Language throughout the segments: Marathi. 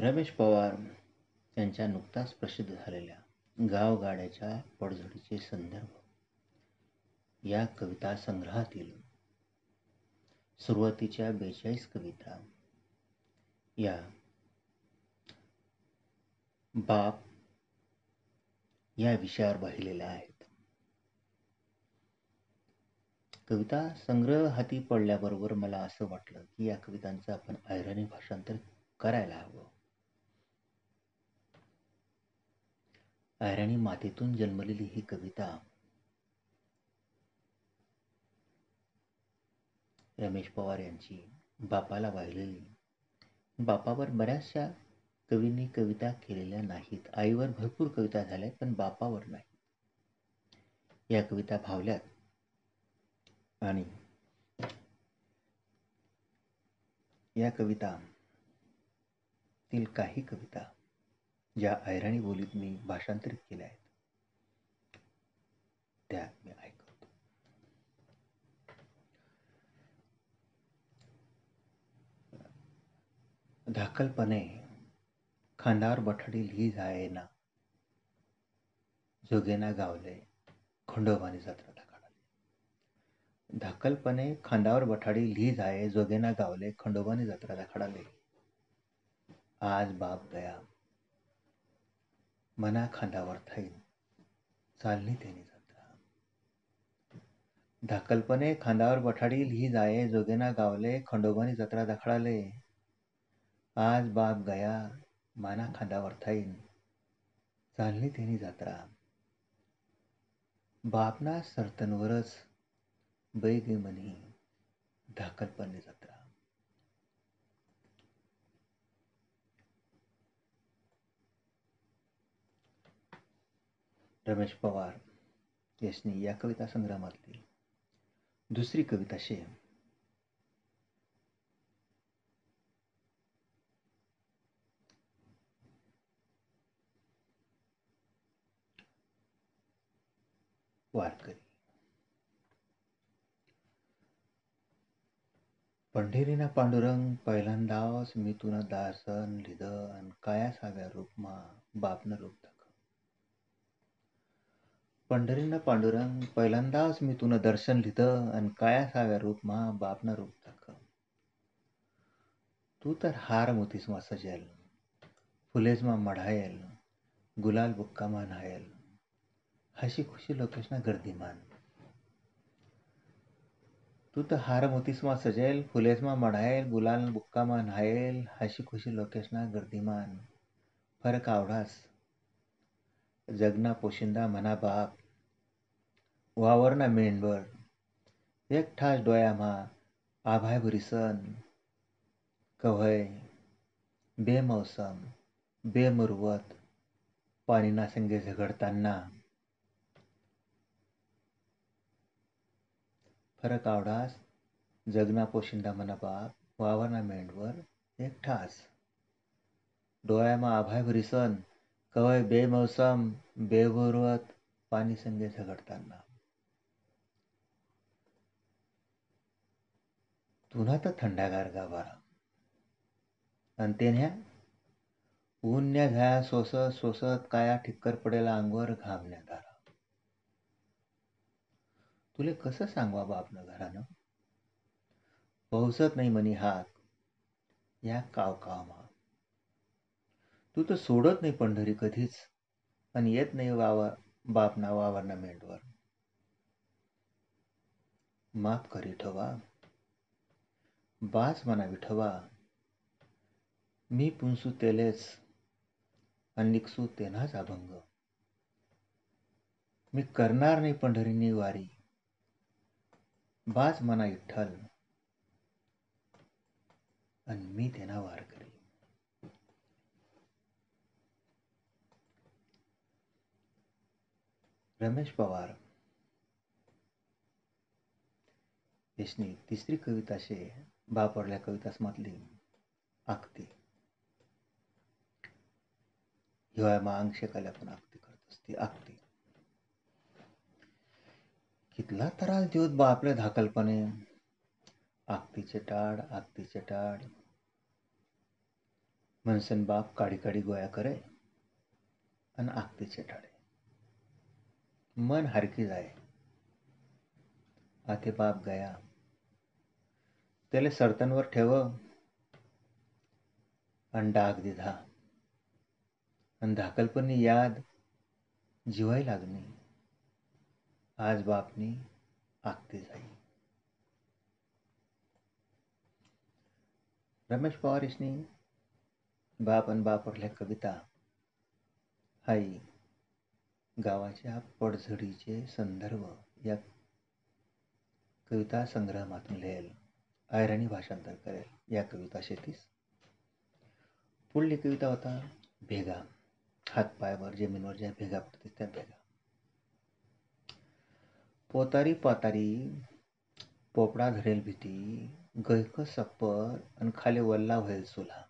रमेश पवार यांच्या नुकताच प्रसिद्ध झालेल्या गावगाड्याच्या पडझडीचे संदर्भ. या कविता संग्रहातील सुरुवातीच्या बेचाळीस कविता या बाप या विषयावर वाहिलेल्या आहेत. कविता संग्रह हाती पडल्याबरोबर मला असं वाटलं की या कवितांचं आपण ऐराणी भाषांतर करायला हवं. अहिराणी मातेतून जन्मलेली ही कविता. रमेश पवार यांची बापाला वाहिलेली. बापावर बऱ्याचशा कवींनी कविता केलेल्या नाहीत. आईवर भरपूर कविता झाल्या पण बापावर नाही या कविता भावल्यात. आणि या कविता तील काही कविता ज्या ऐराणी बोलीत मी भाषांतरित केल्या आहेत त्या मी ऐकवतो. धाकलपणे खांदावर बठाडी लिही जायना जोगेना गावले खंडोबाने जत्रा दाखडाले धाकलपणे खांदावर बठाडी लिही जाये जोगेना गावले खंडोबाने जत्रा दाखडाले आज बाप गया मना खांदावर थाईन चालली त्याने जत्रा धाकलपणे खांदावर बठाडी ही जाये जोगेना गावले खंडोबानी जत्रा दाखडाले. आज बाप गया माना खांदावर थाईन चालली त्यानी जत्रा. बापना सरतनवरच बैगे म्हणी धाकलपणे जत्रा. रमेश पवार यांनी या कविता संग्रामातली दुसरी कविता शे वारकरी. पंढरीना पांडुरंग पहिल्यांदाच मी तुना दासन लिद अन काया साव्या रूपमा बापन रूप दाख पंढरीनं पांडुरंग पहिल्यांदाच मी तुन दर्शन लिद आणि काया साव्या रूपमा बापना रूप दाख तू तर हार मोतीस मा सजेल फुलेजमा मढायल गुलाल बुक्कामा न्हायल हशी खुशी लोकेशना गर्दीमान तू तर हार मोतीसमा सजेल फुलेसमा मढायल गुलाल बुक्कामा न्हायल हशी खुशी लोकेशना गर्दीमान फरक आवडास जगना पोशिंदा मना बाप वावरना मेंढवर एक ठास डोयामा आभाय भरिसन कव्हय बेमौसम बेमुरवत पाणीना संगे झगडताना. फरक आवडास जगना पोशिंदा मना बाप वावरना मेंढवर एक ठास. डोळ्यामा आभाय भरिसन कवय बेमौसम बेभुरवत पाणी संगे झगडताना. तुना तर थंडागार गाभारा. आणि तेन्या ऊन्या झाया सोसत सोसत काया ठिक्कर पडेला अंगवर घामण्या दारा. तुले कसं सांगवा बापनं घरानं? पोहसत नाही मनी हात. या काव कावमा तू तर सोडत नाही पंढरी कधीच. आणि येत नाही वावर बापना वावरना मेंढवर. माफ करी ठवा. बास म्हणा विठवा. मी पुंसू तेलेच आणि निकसू तेनाच अभंग. मी करणार नाही पंढरीनी वारी. बाज म्हणा विठ्ठल. आणि मी त्यांना वार करी रमेश पवार. यसनी तिसरी कविता शे बापडल्या कवितासमधली आखती हिवाळ्यामा अंग शेकायला पण आखती करत असते आखती कितला त्रास देऊत बा आपल्या धाकलपणे. आगतीचे टाळ आगतीचे टाळ मनसन बाप काडी काडी गोया करे आणि आकतीचे टाळ मन हरकी जाय आते बाप गया। त्याला सर्तनवर ठेव। आणि डाग दिधा। आणि धाकलपणी याद जिवाय लागणी आज बापनी आखते जाई। रमेश पवार इसनी बाप आणि बापरल्या कविता। हाई। गावाच्या पडझडीचे संदर्भ या कविता संग्रहातून लिहेल. आयराणी भाषांतर करेल. या कविता शेतीस. पुढली कविता होता भेगा. हातपायावर जमीनवर ज्या भेगा पडतात त्या भेगा. पोतारी पातारी पोपडा धरेल भीती गयक सप्पर आणि खाली वल्ला होईल चुला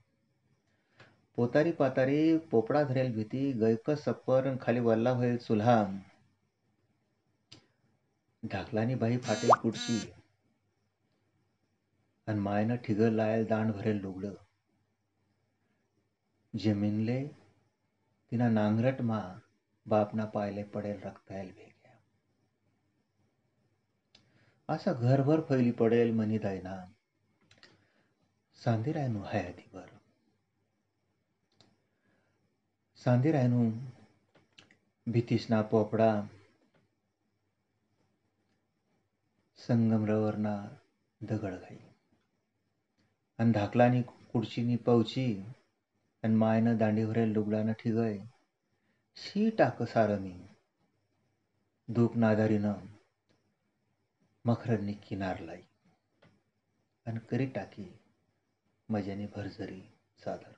पोतारी पातारी पोपडा धरेल भीती गैक सप्पर खाली वल्ला होईल चुल्हा ढाकलानी बाई फाटेल कुडची आणि मायनं ठिगर लायल दांड भरेल लुगडं. जमीनले तिना नांगरट मा बापना पायले पडेल रक्तायल भेग्या. असा घरभर फैली पडेल मनी दायना. सांदी સાંધેરાયનું ભીતિશના પોપડા સંગમ રવરના દગડ ગઈ અને ધાકલાની ખુરશીની પહોંચી અને માયના દાંડી ભરેલ લુગડા નથી ગઈ સી ટાક સારમી દુઃખ નાધારીન મખરની કિનાર લઈ. અને કરી ટાકી મજાની ભરઝરી સાદર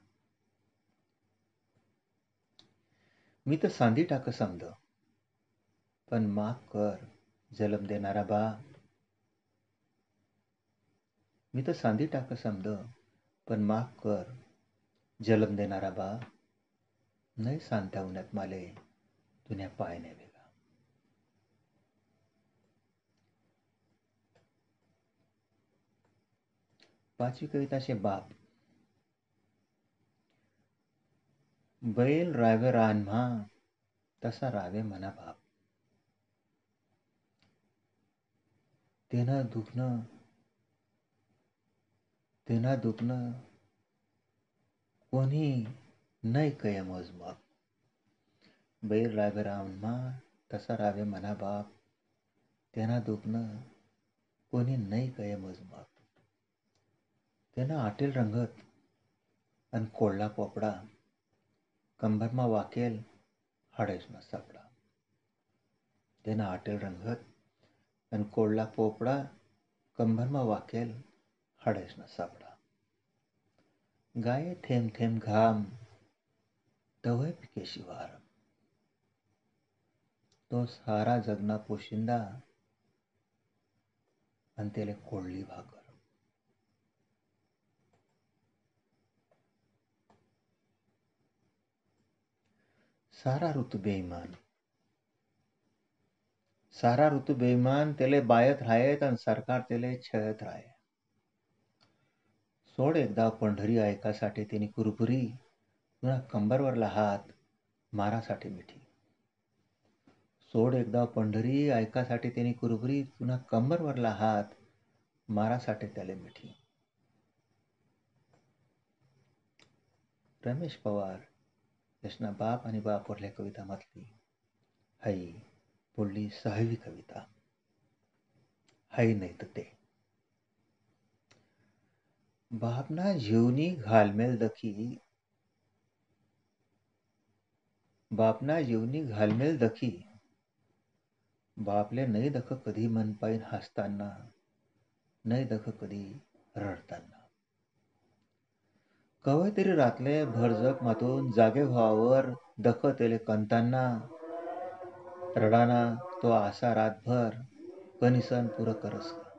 मी तर सांदी टाक समज पण माफ कर जलम देणारा बा मी तर सांदी टाक समज पण माफ कर जलम देणारा बा नाही सांगता उन्हात माले तुन्या पाय नाही वेगा. पाचवी कविता असे बाप. बैल रावे रानमा तसा रावे मना बाप तेना दुखणं तेना दुखणं कोणी नाही कय मोजमाप. बैल रावे रावणमा तसा रावे मना बाप तेना दुखणं कोणी नाही कय मोजमाप. त्यानं आटेल रंगत आणि कोळला पोपडा कंबरमा वाकेल हाडेस न सापडा. त्यांना आटेल रंगत आणि कोळला पोपडा कंबरमा वाकेल हाडेस न सापडा. गाये थेंब थेंब घाम तवय पिके शिवार. तो सारा जगना पोशिंदा आणि त्याला कोळली भाकर सारा ऋतू बेईमान. सारा ऋतू बेईमान त्याले बायत राहत आणि सरकार त्याला छळत राहे सोड एकदा पंढरी ऐकासाठी तिने कुरपुरी पुन्हा कंबरवरला हात मारासाठी मिठी. सोड एकदा पंढरी ऐकासाठी तिने कुरबुरी पुन्हा कंबरवरला हात मारासाठी त्याले मिठी. रमेश पवार यशना बाप आणि कविता कवितामधली हाई पुढली सहावी कविता। हाई नाही तर ते। बापना जीवनी घालमेल दखी। बापना जीवनी घालमेल दखी। बापले नाही दख कधी मन हसताना नाही दख कधी रडताना। कवय तरी रातले भरजक मातून जागे व्हावर दख कंतांना कंताना. रडाना तो आसा रातभर कनिसन पुरं करस.